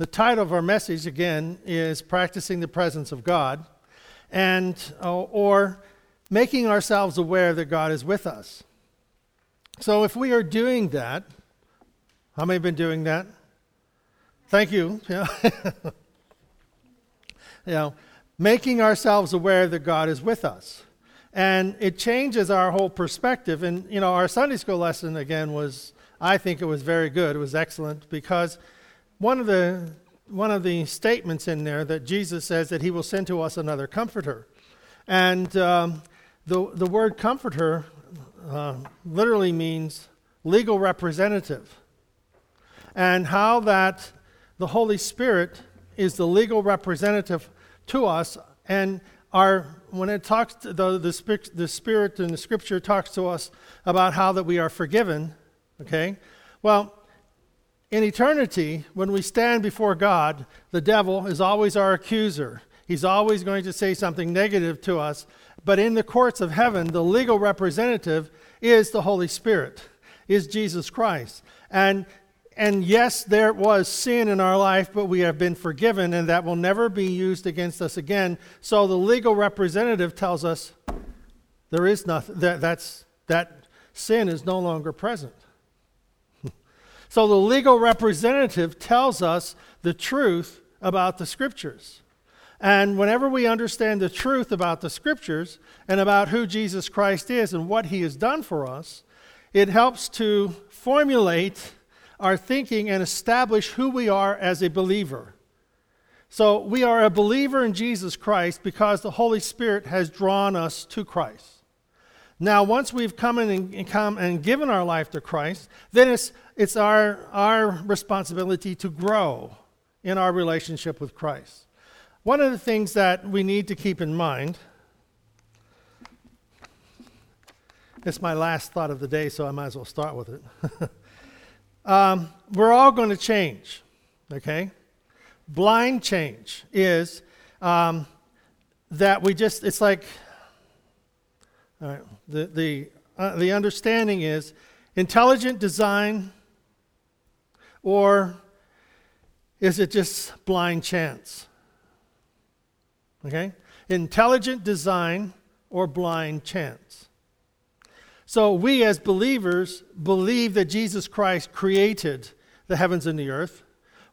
The title of our message, again, is Practicing the Presence of God, and, uh, or making ourselves aware that God is with us. So if we are doing that, how many have been doing that? Thank you. Yeah. you know, making ourselves aware that God is with us. And it changes our whole perspective. And, you know, our Sunday school lesson, again, was, I think it was very good. It was excellent because one of the one of the statements in there that Jesus says that he will send to us another comforter. And um, the, the word comforter uh, literally means legal representative. And how that the Holy Spirit is the legal representative to us. And our, when it talks, the, the, the Spirit in the Scripture talks to us about how that we are forgiven, okay? Well, in eternity, when we stand before God, the devil is always our accuser. He's always going to say something negative to us. But in the courts of heaven, the legal representative is the Holy Spirit, is Jesus Christ. And, and yes, there was sin in our life, but we have been forgiven, and that will never be used against us again. So the legal representative tells us there is nothing, that, that's, that sin is no longer present. So the legal representative tells us the truth about the scriptures. And whenever we understand the truth about the scriptures and about who Jesus Christ is and what he has done for us, it helps to formulate our thinking and establish who we are as a believer. So we are a believer in Jesus Christ because the Holy Spirit has drawn us to Christ. Now, once we've come in and, come and given our life to Christ, then it's, it's our, our responsibility to grow in our relationship with Christ. One of the things that we need to keep in mind, it's my last thought of the day, so I might as well start with it. um, we're all going to change, okay? Blind change is um, that we just, it's like, all right, the, the, uh, the understanding is intelligent design, or is it just blind chance? Okay? Intelligent design or blind chance. So, we as believers believe that Jesus Christ created the heavens and the earth.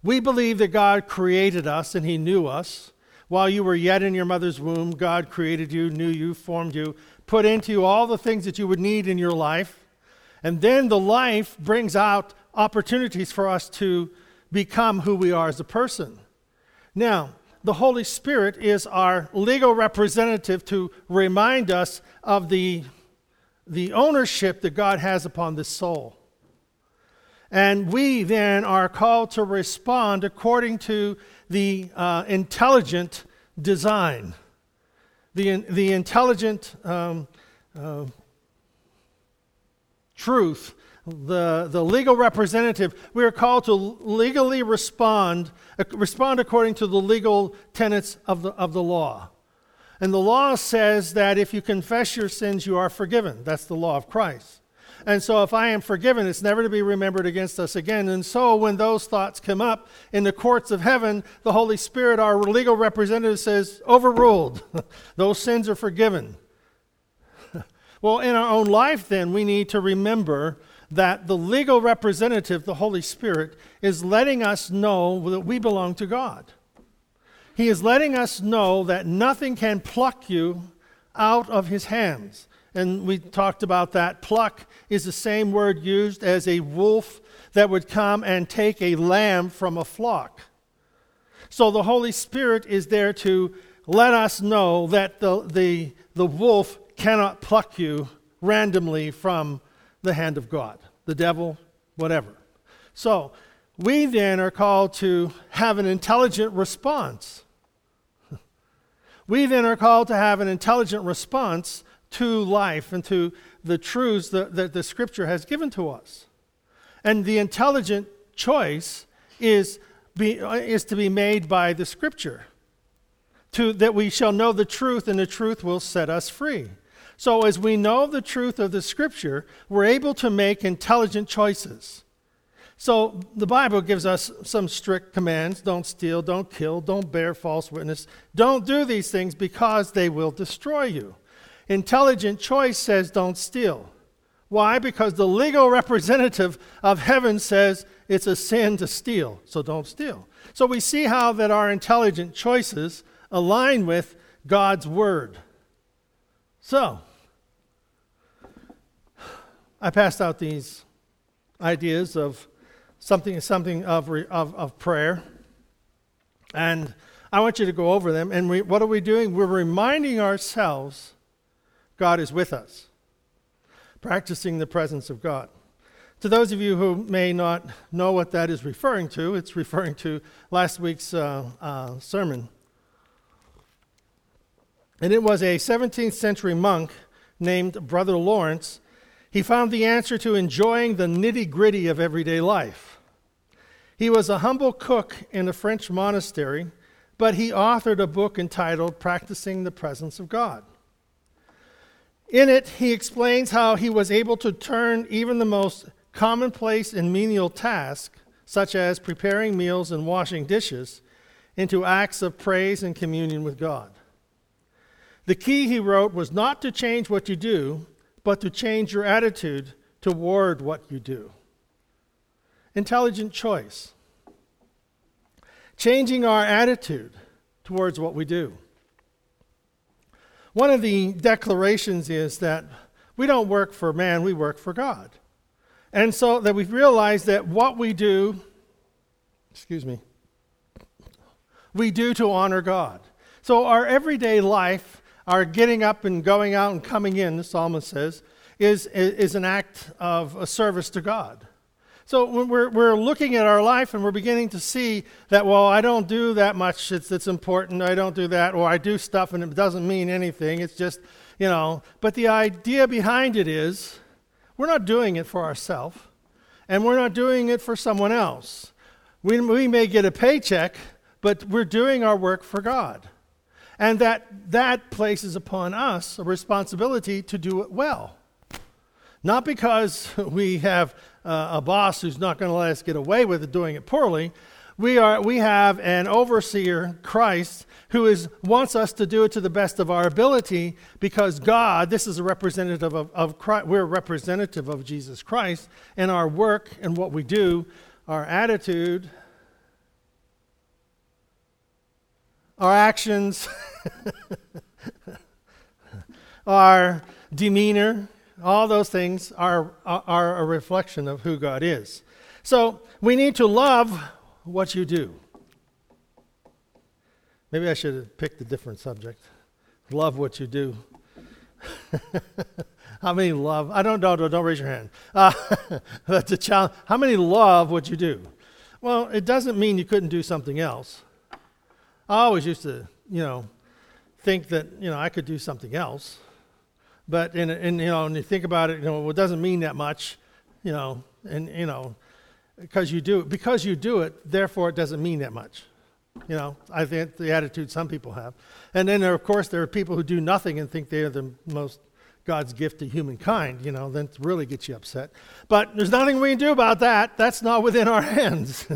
We believe that God created us and He knew us. While you were yet in your mother's womb, God created you, knew you, formed you, put into you all the things that you would need in your life. And then the life brings out opportunities for us to become who we are as a person. Now, the Holy Spirit is our legal representative to remind us of the, the ownership that God has upon this soul. And we then are called to respond according to the uh, intelligent design, the, the intelligent um, uh, truth, the, the legal representative. We are called to legally respond, uh, respond according to the legal tenets of the, of the law. And the law says that if you confess your sins, you are forgiven. That's the law of Christ. And so, if I am forgiven, it's never to be remembered against us again. And so, when those thoughts come up in the courts of heaven, the Holy Spirit, our legal representative, says, overruled. those sins are forgiven. well, in our own life, then, we need to remember that the legal representative, the Holy Spirit, is letting us know that we belong to God. He is letting us know that nothing can pluck you out of His hands. And we talked about that. Pluck is the same word used as a wolf that would come and take a lamb from a flock. So the Holy Spirit is there to let us know that the, the, the wolf cannot pluck you randomly from the hand of God, the devil, whatever. So we then are called to have an intelligent response. We then are called to have an intelligent response to life and to the truths that, that the Scripture has given to us. And the intelligent choice is, be, is to be made by the Scripture, to, that we shall know the truth, and the truth will set us free. So, as we know the truth of the Scripture, we're able to make intelligent choices. So the Bible gives us some strict commands don't steal, don't kill, don't bear false witness. Don't do these things because they will destroy you. Intelligent choice says don't steal. Why? Because the legal representative of heaven says it's a sin to steal, so don't steal. So we see how that our intelligent choices align with God's word. So, I passed out these ideas of something, something of, of, of prayer. And I want you to go over them. And we, what are we doing? We're reminding ourselves God is with us, practicing the presence of God. To those of you who may not know what that is referring to, it's referring to last week's uh, uh, sermon. And it was a 17th century monk named Brother Lawrence he found the answer to enjoying the nitty gritty of everyday life. He was a humble cook in a French monastery, but he authored a book entitled Practicing the Presence of God. In it, he explains how he was able to turn even the most commonplace and menial tasks, such as preparing meals and washing dishes, into acts of praise and communion with God. The key, he wrote, was not to change what you do, but to change your attitude toward what you do. Intelligent choice. Changing our attitude towards what we do. One of the declarations is that we don't work for man, we work for God. And so that we've realized that what we do, excuse me, we do to honor God. So our everyday life our getting up and going out and coming in, the psalmist says, is, is an act of a service to God. So we're, we're looking at our life and we're beginning to see that, well, I don't do that much it's, it's important, I don't do that, or I do stuff and it doesn't mean anything, it's just, you know. But the idea behind it is we're not doing it for ourselves, and we're not doing it for someone else. We, we may get a paycheck, but we're doing our work for God. And that, that places upon us a responsibility to do it well. Not because we have uh, a boss who's not going to let us get away with it doing it poorly. We, are, we have an overseer, Christ, who is, wants us to do it to the best of our ability because God, this is a representative of, of Christ, we're a representative of Jesus Christ, and our work and what we do, our attitude, our actions, our demeanor, all those things are, are a reflection of who God is. So we need to love what you do. Maybe I should have picked a different subject. Love what you do. how many love? I don't know. Don't, don't raise your hand. Uh, that's a challenge. How many love what you do? Well, it doesn't mean you couldn't do something else. I always used to, you know, think that, you know, I could do something else. But, and, and you know, when you think about it, you know, well, it doesn't mean that much, you know, and, you know, because you do it. Because you do it, therefore it doesn't mean that much. You know, I think the attitude some people have. And then, there, of course, there are people who do nothing and think they're the most God's gift to humankind, you know, then really gets you upset. But there's nothing we can do about that. That's not within our hands.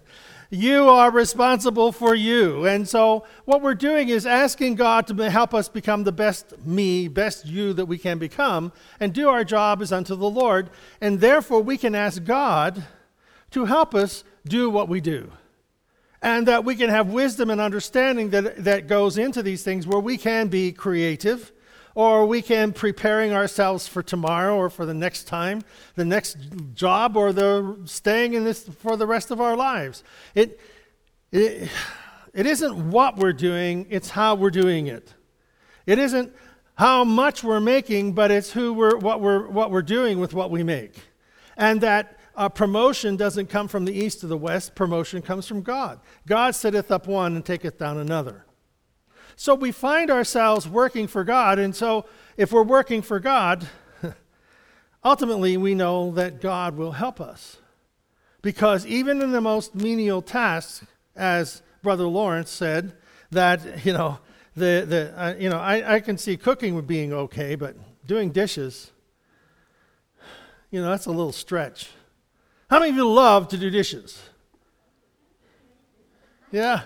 you are responsible for you. And so what we're doing is asking God to help us become the best me, best you that we can become, and do our job as unto the Lord. And therefore we can ask God to help us do what we do. And that we can have wisdom and understanding that, that goes into these things where we can be creative or we can preparing ourselves for tomorrow or for the next time, the next job, or the staying in this for the rest of our lives. It, it, it isn't what we're doing, it's how we're doing it. It isn't how much we're making, but it's who we're, what, we're, what we're doing with what we make. And that uh, promotion doesn't come from the east to the west, promotion comes from God. God setteth up one and taketh down another. So we find ourselves working for God. And so if we're working for God, ultimately we know that God will help us. Because even in the most menial tasks, as Brother Lawrence said, that, you know, the, the, uh, you know I, I can see cooking being okay, but doing dishes, you know, that's a little stretch. How many of you love to do dishes? Yeah.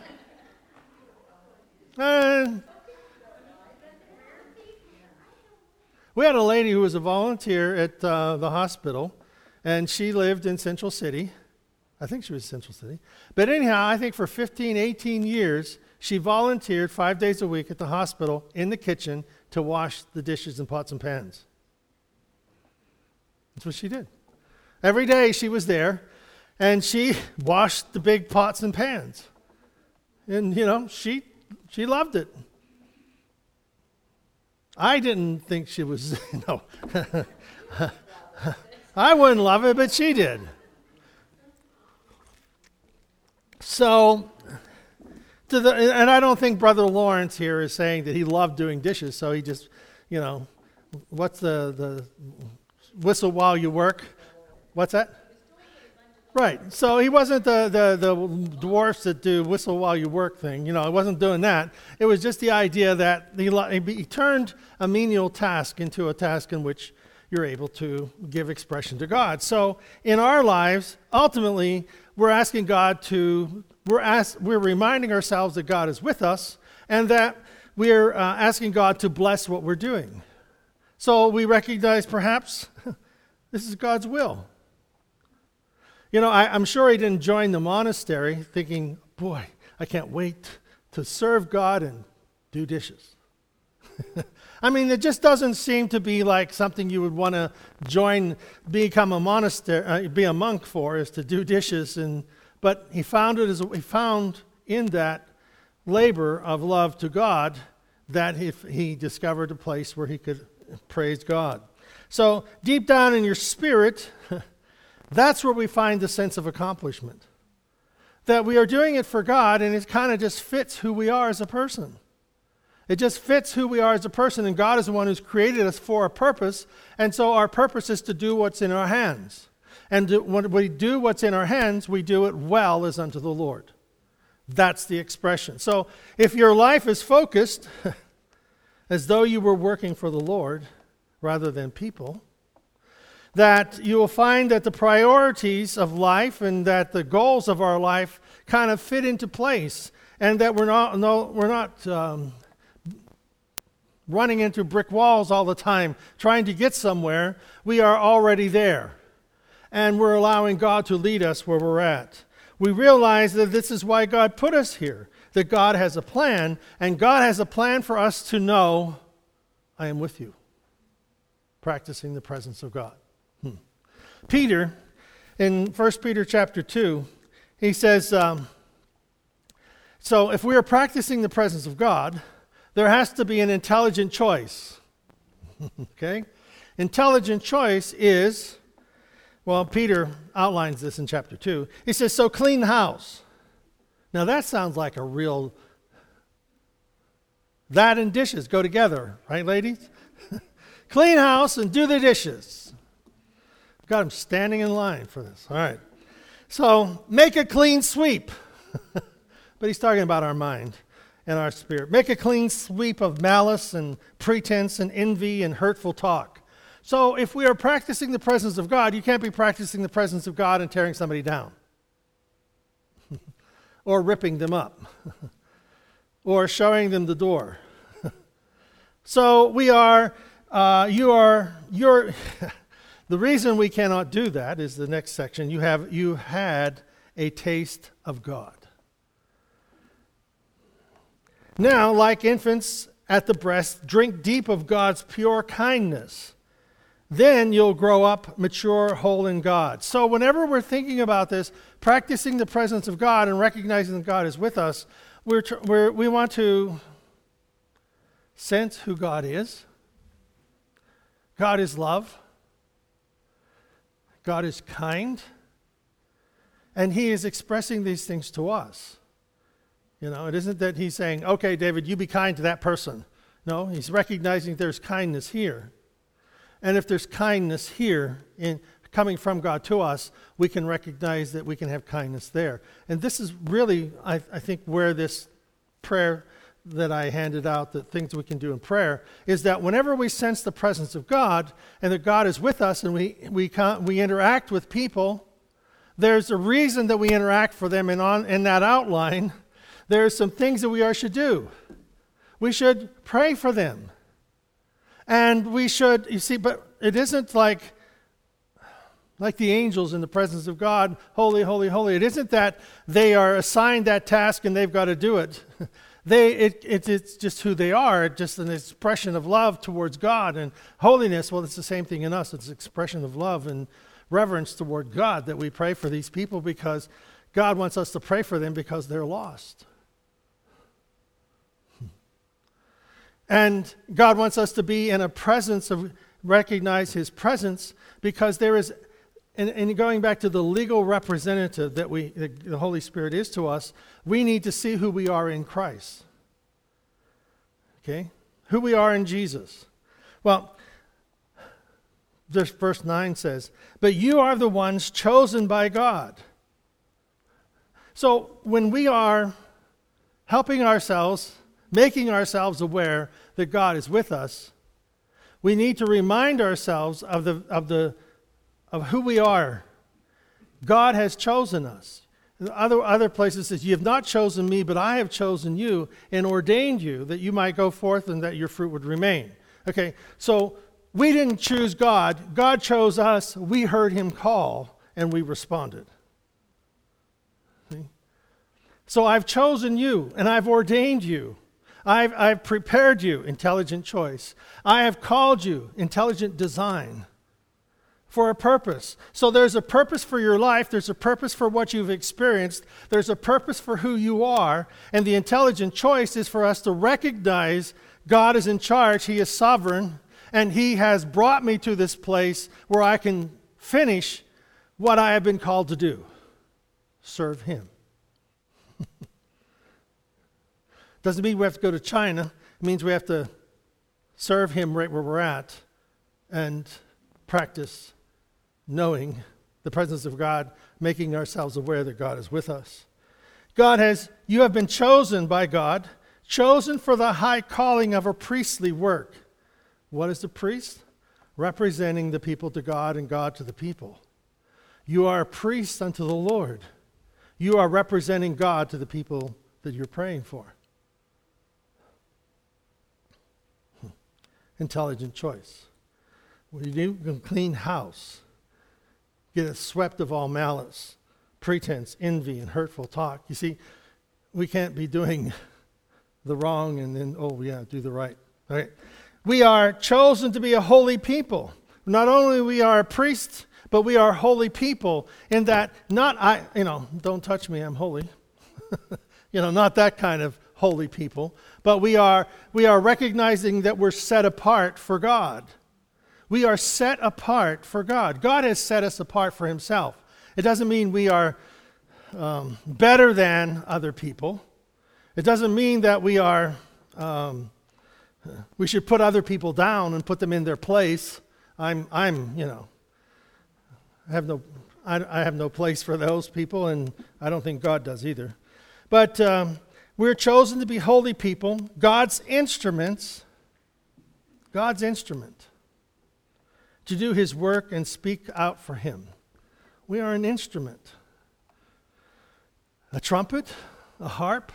Uh, we had a lady who was a volunteer at uh, the hospital, and she lived in Central City. I think she was Central City. But anyhow, I think for 15, 18 years, she volunteered five days a week at the hospital in the kitchen to wash the dishes and pots and pans. That's what she did. Every day she was there, and she washed the big pots and pans. And, you know, she, she loved it. I didn't think she was, know, I wouldn't love it, but she did. So, the, and I don't think Brother Lawrence here is saying that he loved doing dishes, so he just, you know, what's the, the whistle while you work? What's that? Right. So he wasn't the, the, the dwarfs that do whistle while you work thing. You know, he wasn't doing that. It was just the idea that he, he turned a menial task into a task in which you're able to give expression to God. So in our lives, ultimately, we're asking God to, we're, ask, we're reminding ourselves that God is with us and that we're uh, asking God to bless what we're doing. So we recognize perhaps this is God's will. You know, I, am sure he didn't join the monastery thinking, boy, I can't wait to serve God and do dishes. I mean, it just doesn't seem to be like something you would want to join, become a monastery, uh, be a monk for, is to do dishes. And but he found it as he found in that labor of love to God that he, he discovered a place where he could praise God. So deep down in your spirit, That's where we find the sense of accomplishment. That we are doing it for God and it kind of just fits who we are as a person. It just fits who we are as a person, and God is the one who's created us for a purpose, and so our purpose is to do what's in our hands. And when we do what's in our hands, we do it well as unto the Lord. That's the expression. So if your life is focused as though you were working for the Lord rather than people, that you will find that the priorities of life and that the goals of our life kind of fit into place, and that we're not, no, we're not um, running into brick walls all the time trying to get somewhere. We are already there, and we're allowing God to lead us where we're at. We realize that this is why God put us here, that God has a plan, and God has a plan for us to know, I am with you, practicing the presence of God. Peter, in 1 Peter chapter 2, he says, um, So if we are practicing the presence of God, there has to be an intelligent choice. okay? Intelligent choice is, well, Peter outlines this in chapter 2. He says, So clean the house. Now that sounds like a real. That and dishes go together, right, ladies? clean house and do the dishes. Got him standing in line for this. All right. So make a clean sweep. but he's talking about our mind and our spirit. Make a clean sweep of malice and pretense and envy and hurtful talk. So if we are practicing the presence of God, you can't be practicing the presence of God and tearing somebody down or ripping them up or showing them the door. so we are, uh, you are, you're. The reason we cannot do that is the next section. You have you had a taste of God. Now, like infants at the breast, drink deep of God's pure kindness. Then you'll grow up mature, whole in God. So, whenever we're thinking about this, practicing the presence of God and recognizing that God is with us, we're, we're, we want to sense who God is. God is love. God is kind, and He is expressing these things to us. You know, it isn't that He's saying, okay, David, you be kind to that person. No, He's recognizing there's kindness here. And if there's kindness here in coming from God to us, we can recognize that we can have kindness there. And this is really, I, I think, where this prayer that I handed out, the things we can do in prayer, is that whenever we sense the presence of God and that God is with us and we, we, we interact with people, there's a reason that we interact for them, and on in that outline, there's some things that we are should do. We should pray for them. And we should, you see, but it isn't like like the angels in the presence of God, holy, holy, holy. It isn't that they are assigned that task and they've got to do it. They, it, it, it's just who they are, just an expression of love towards God. And holiness, well, it's the same thing in us. It's an expression of love and reverence toward God that we pray for these people because God wants us to pray for them because they're lost. And God wants us to be in a presence of, recognize His presence because there is and, and, going back to the legal representative that we, the Holy Spirit is to us, we need to see who we are in Christ. Okay? Who we are in Jesus. Well, this verse 9 says, But you are the ones chosen by God. So when we are helping ourselves, making ourselves aware that God is with us, we need to remind ourselves of the, of the of who we are. God has chosen us. Other, other places says, You have not chosen me, but I have chosen you and ordained you that you might go forth and that your fruit would remain. Okay, so we didn't choose God. God chose us. We heard him call and we responded. See? So I've chosen you and I've ordained you. I've, I've prepared you, intelligent choice. I have called you, intelligent design for a purpose. So there's a purpose for your life, there's a purpose for what you've experienced, there's a purpose for who you are, and the intelligent choice is for us to recognize God is in charge, He is sovereign, and He has brought me to this place where I can finish what I have been called to do serve Him. Doesn't mean we have to go to China, it means we have to serve Him right where we're at and practice knowing the presence of God, making ourselves aware that God is with us. God has, you have been chosen by God, chosen for the high calling of a priestly work. What is the priest? Representing the people to God and God to the people. You are a priest unto the Lord. You are representing God to the people that you're praying for. Hmm. Intelligent choice. When you do clean house, get it swept of all malice, pretense, envy, and hurtful talk. You see, we can't be doing the wrong and then, oh, yeah, do the right. Right? We are chosen to be a holy people. Not only we are priests, but we are holy people in that not I, you know, don't touch me, I'm holy. you know, not that kind of holy people, but we are we are recognizing that we're set apart for God. We are set apart for God. God has set us apart for Himself. It doesn't mean we are um, better than other people. It doesn't mean that we are, um, we should put other people down and put them in their place. I'm, I'm, you know, I have no, I, I have no place for those people, and I don't think God does either. But um, we're chosen to be holy people, God's instruments, God's instrument to do his work and speak out for him. We are an instrument a trumpet, a harp,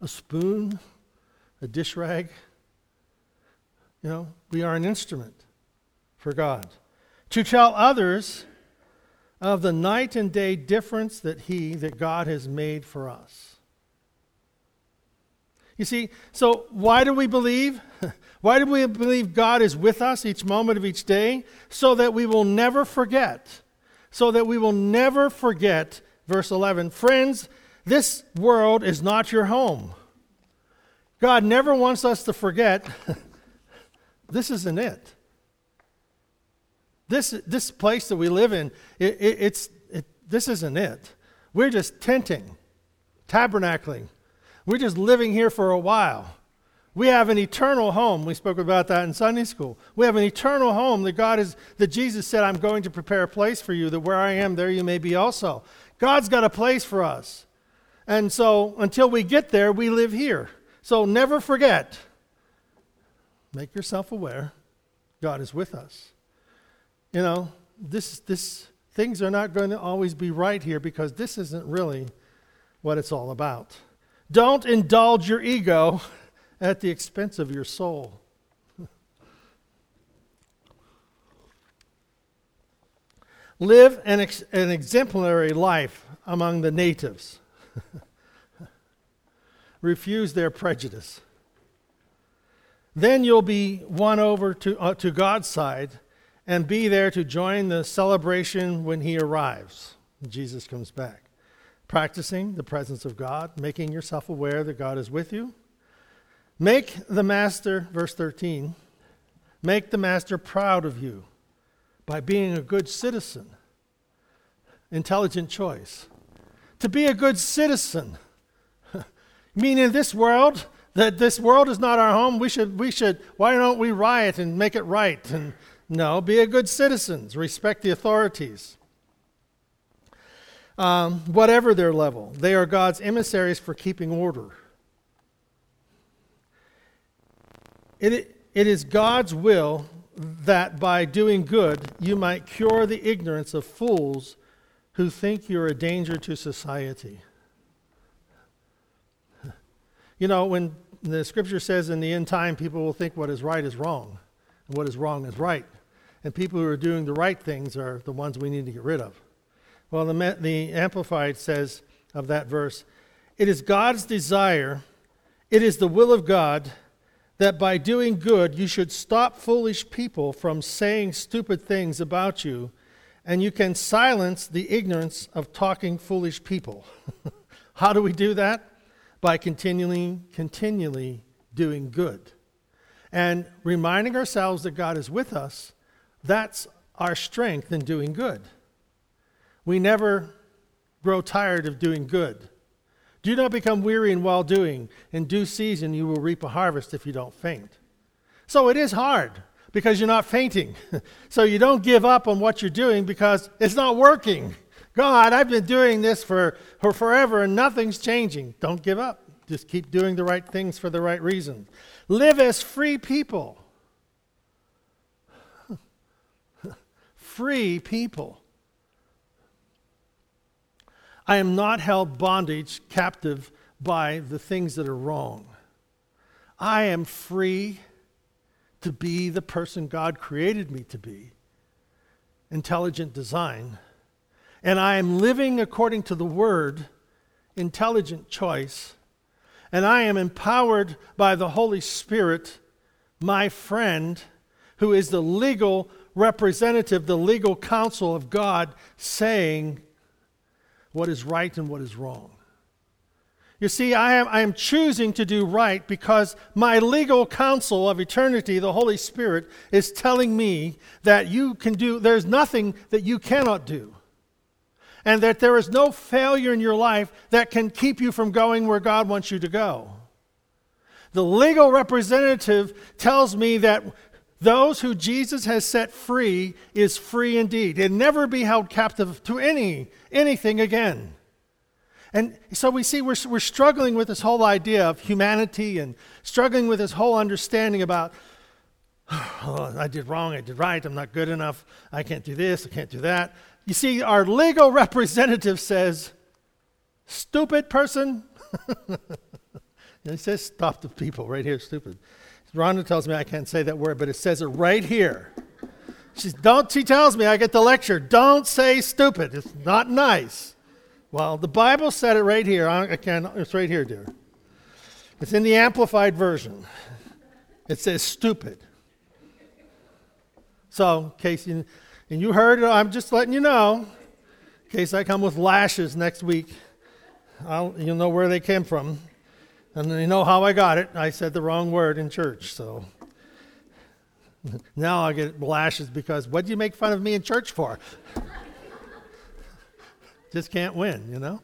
a spoon, a dish rag. You know, we are an instrument for God. To tell others of the night and day difference that He, that God has made for us. You see, so why do we believe? Why do we believe God is with us each moment of each day? So that we will never forget. So that we will never forget. Verse 11 Friends, this world is not your home. God never wants us to forget this isn't it. This, this place that we live in, it, it, it's, it, this isn't it. We're just tenting, tabernacling. We're just living here for a while. We have an eternal home. We spoke about that in Sunday school. We have an eternal home that God is that Jesus said, I'm going to prepare a place for you, that where I am, there you may be also. God's got a place for us. And so until we get there, we live here. So never forget. Make yourself aware. God is with us. You know, this this things are not going to always be right here because this isn't really what it's all about. Don't indulge your ego at the expense of your soul. Live an, ex- an exemplary life among the natives. Refuse their prejudice. Then you'll be won over to, uh, to God's side and be there to join the celebration when He arrives. Jesus comes back. Practicing the presence of God, making yourself aware that God is with you. Make the master, verse 13, make the master proud of you by being a good citizen. Intelligent choice. To be a good citizen. Meaning, in this world, that this world is not our home. We should, we should, why don't we riot and make it right? And no, be a good citizens, respect the authorities. Um, whatever their level, they are God's emissaries for keeping order. It, it is God's will that by doing good you might cure the ignorance of fools who think you're a danger to society. You know, when the scripture says in the end time, people will think what is right is wrong, and what is wrong is right. And people who are doing the right things are the ones we need to get rid of. Well, the, the Amplified says of that verse, it is God's desire, it is the will of God that by doing good you should stop foolish people from saying stupid things about you, and you can silence the ignorance of talking foolish people. How do we do that? by continually, continually doing good. And reminding ourselves that God is with us, that's our strength in doing good. We never grow tired of doing good. Do not become weary in well doing. In due season, you will reap a harvest if you don't faint. So it is hard because you're not fainting. so you don't give up on what you're doing because it's not working. God, I've been doing this for, for forever and nothing's changing. Don't give up. Just keep doing the right things for the right reasons. Live as free people. free people. I am not held bondage captive by the things that are wrong. I am free to be the person God created me to be. Intelligent design and I am living according to the word, intelligent choice, and I am empowered by the Holy Spirit, my friend, who is the legal representative, the legal counsel of God, saying what is right and what is wrong. You see, I am, I am choosing to do right because my legal counsel of eternity, the Holy Spirit, is telling me that you can do, there's nothing that you cannot do and that there is no failure in your life that can keep you from going where God wants you to go. The legal representative tells me that those who Jesus has set free is free indeed and never be held captive to any anything again. And so we see we're, we're struggling with this whole idea of humanity and struggling with this whole understanding about oh, I did wrong, I did right, I'm not good enough, I can't do this, I can't do that. You see, our legal representative says, stupid person. he says, stop the people right here, stupid. Rhonda tells me I can't say that word, but it says it right here. She's, don't, she tells me, I get the lecture, don't say stupid. It's not nice. Well, the Bible said it right here. I, I can, it's right here, dear. It's in the Amplified Version. It says stupid. So, Casey, and you heard it, I'm just letting you know, in case I come with lashes next week, I'll, you'll know where they came from. And you know how I got it. I said the wrong word in church, so now I get lashes because what do you make fun of me in church for? Just can't win, you know?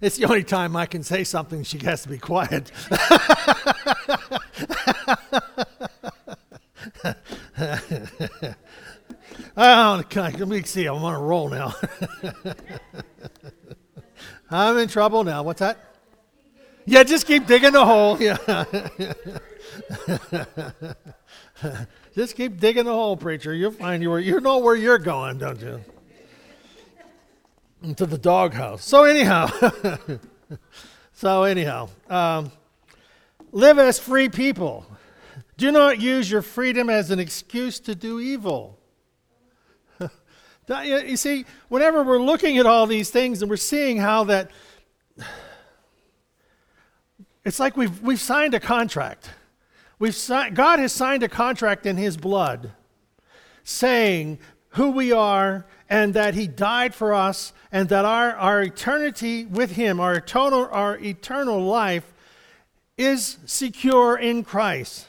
It's the only time I can say something, she has to be quiet. oh, let me see. I'm on a roll now. I'm in trouble now. What's that? Yeah, just keep digging the hole. Yeah. Just keep digging the hole, preacher. You'll find you where you know where you're going, don't you? Into the doghouse. So anyhow, so anyhow, um, live as free people. Do not use your freedom as an excuse to do evil. you see, whenever we're looking at all these things and we're seeing how that, it's like we've, we've signed a contract. We've si- God has signed a contract in His blood saying who we are and that He died for us and that our, our eternity with Him, our eternal, our eternal life, is secure in Christ.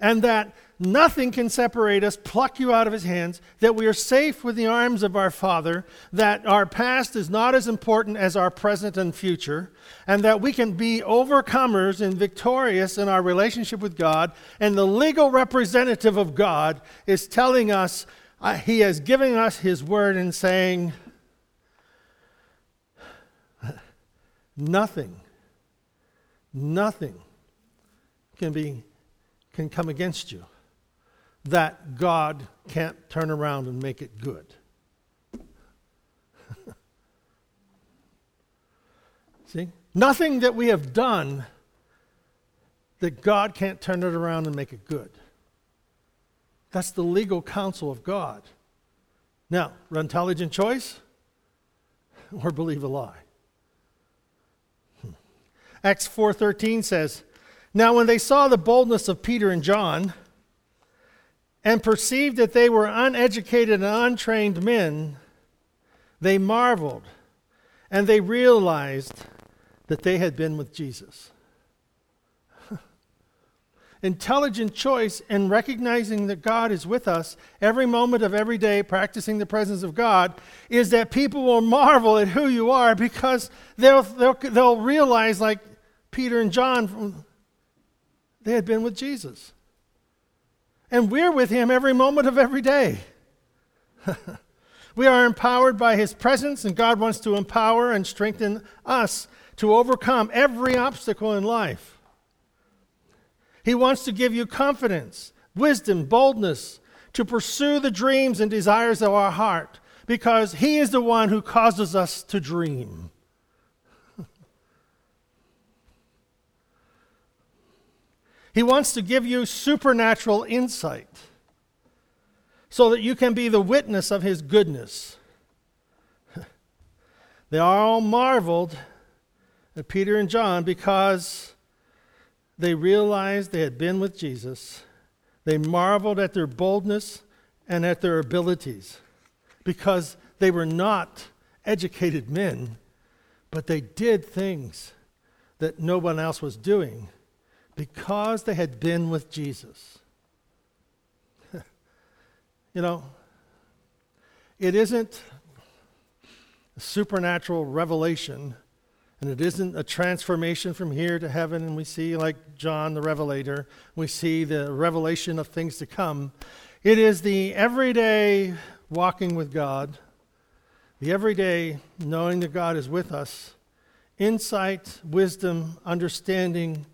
And that Nothing can separate us, pluck you out of his hands, that we are safe with the arms of our Father, that our past is not as important as our present and future, and that we can be overcomers and victorious in our relationship with God. And the legal representative of God is telling us, uh, he is giving us his word and saying, nothing, nothing can be can come against you that God can't turn around and make it good. See? Nothing that we have done that God can't turn it around and make it good. That's the legal counsel of God. Now, run intelligent choice or believe a lie. Hmm. Acts 4:13 says, "Now when they saw the boldness of Peter and John, and perceived that they were uneducated and untrained men, they marveled and they realized that they had been with Jesus. Intelligent choice in recognizing that God is with us every moment of every day, practicing the presence of God, is that people will marvel at who you are because they'll, they'll, they'll realize, like Peter and John, they had been with Jesus. And we're with Him every moment of every day. we are empowered by His presence, and God wants to empower and strengthen us to overcome every obstacle in life. He wants to give you confidence, wisdom, boldness to pursue the dreams and desires of our heart because He is the one who causes us to dream. He wants to give you supernatural insight so that you can be the witness of His goodness. they all marveled at Peter and John because they realized they had been with Jesus. They marveled at their boldness and at their abilities because they were not educated men, but they did things that no one else was doing because they had been with Jesus. you know, it isn't a supernatural revelation, and it isn't a transformation from here to heaven, and we see, like John the Revelator, we see the revelation of things to come. It is the everyday walking with God, the everyday knowing that God is with us, insight, wisdom, understanding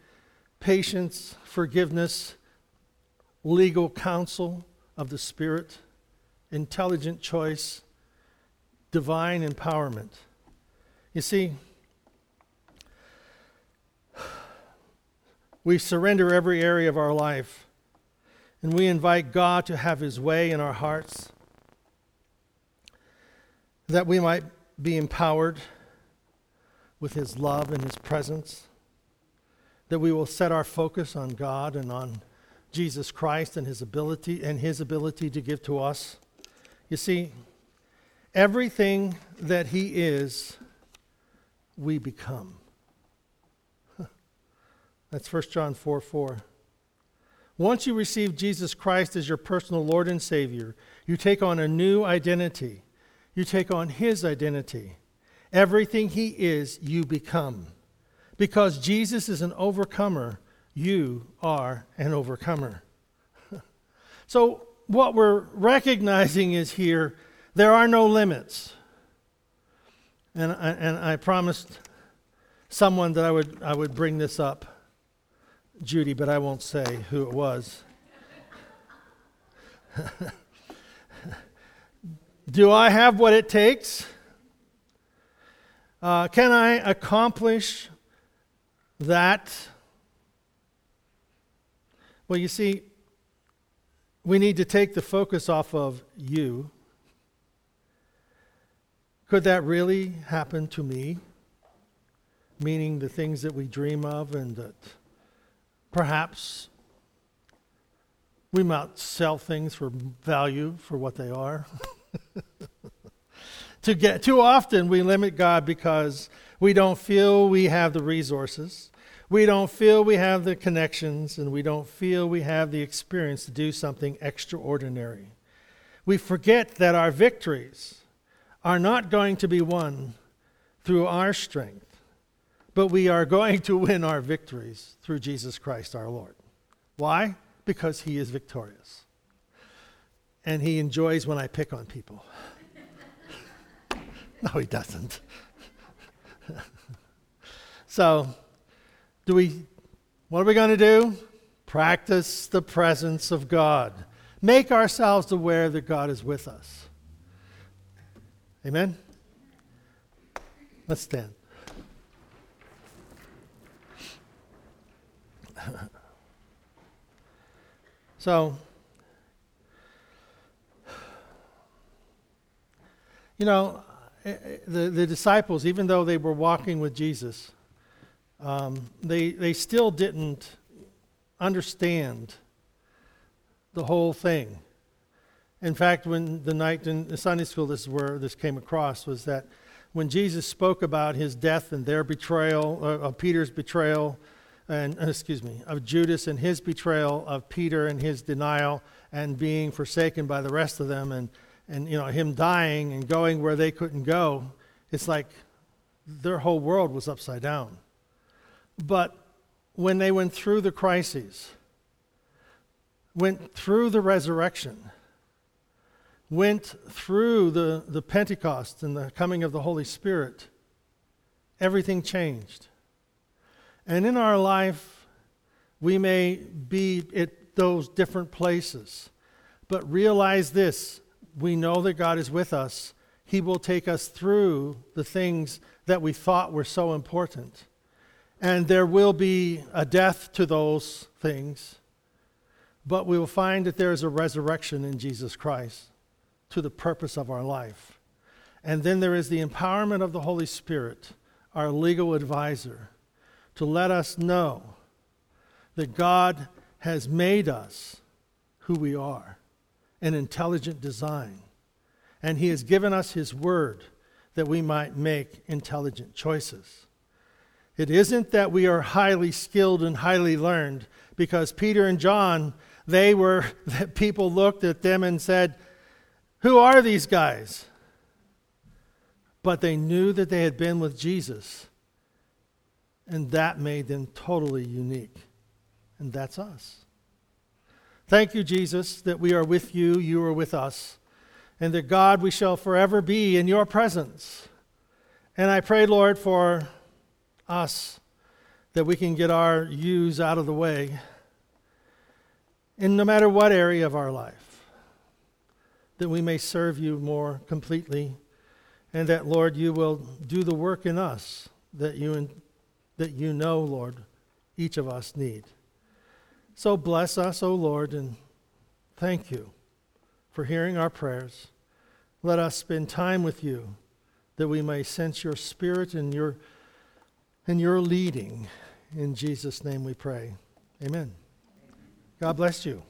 patience, forgiveness, legal counsel of the Spirit, intelligent choice, divine empowerment. You see, we surrender every area of our life and we invite God to have His way in our hearts that we might be empowered with His love and His presence that we will set our focus on God and on Jesus Christ and his ability and his ability to give to us. You see, everything that he is, we become. That's 1 John 4 4. Once you receive Jesus Christ as your personal Lord and Savior, you take on a new identity. You take on His identity. Everything He is, you become. Because Jesus is an overcomer, you are an overcomer. so, what we're recognizing is here there are no limits. And I, and I promised someone that I would, I would bring this up, Judy, but I won't say who it was. Do I have what it takes? Uh, can I accomplish that? Well, you see, we need to take the focus off of you. Could that really happen to me? Meaning the things that we dream of and that perhaps we might sell things for value for what they are. to get too often we limit God because we don't feel we have the resources. We don't feel we have the connections and we don't feel we have the experience to do something extraordinary. We forget that our victories are not going to be won through our strength, but we are going to win our victories through Jesus Christ our Lord. Why? Because he is victorious. And he enjoys when I pick on people. no, he doesn't. so, do we what are we going to do? Practice the presence of God. Make ourselves aware that God is with us. Amen. Let's stand. so, you know, eh, eh, the, the disciples, even though they were walking with Jesus, um, they, they still didn't understand the whole thing. In fact, when the night in the Sunday school, this is where this came across, was that when Jesus spoke about his death and their betrayal, uh, of Peter's betrayal, and uh, excuse me, of Judas and his betrayal, of Peter and his denial, and being forsaken by the rest of them, and, and you know, him dying and going where they couldn't go, it's like their whole world was upside down. But when they went through the crises, went through the resurrection, went through the, the Pentecost and the coming of the Holy Spirit, everything changed. And in our life, we may be at those different places, but realize this we know that God is with us. He will take us through the things that we thought were so important and there will be a death to those things, but we will find that there is a resurrection in Jesus Christ to the purpose of our life. And then there is the empowerment of the Holy Spirit, our legal advisor, to let us know that God has made us who we are, an intelligent design. And He has given us His word that we might make intelligent choices. It isn't that we are highly skilled and highly learned, because Peter and John, they were, that people looked at them and said, Who are these guys? But they knew that they had been with Jesus, and that made them totally unique. And that's us. Thank you, Jesus, that we are with you, you are with us, and that God, we shall forever be in your presence. And I pray, Lord, for us that we can get our yous out of the way in no matter what area of our life, that we may serve you more completely, and that, Lord, you will do the work in us that you, that you know, Lord, each of us need. So bless us, O Lord, and thank you for hearing our prayers. Let us spend time with you that we may sense your spirit and your and your leading. In Jesus' name we pray. Amen. God bless you.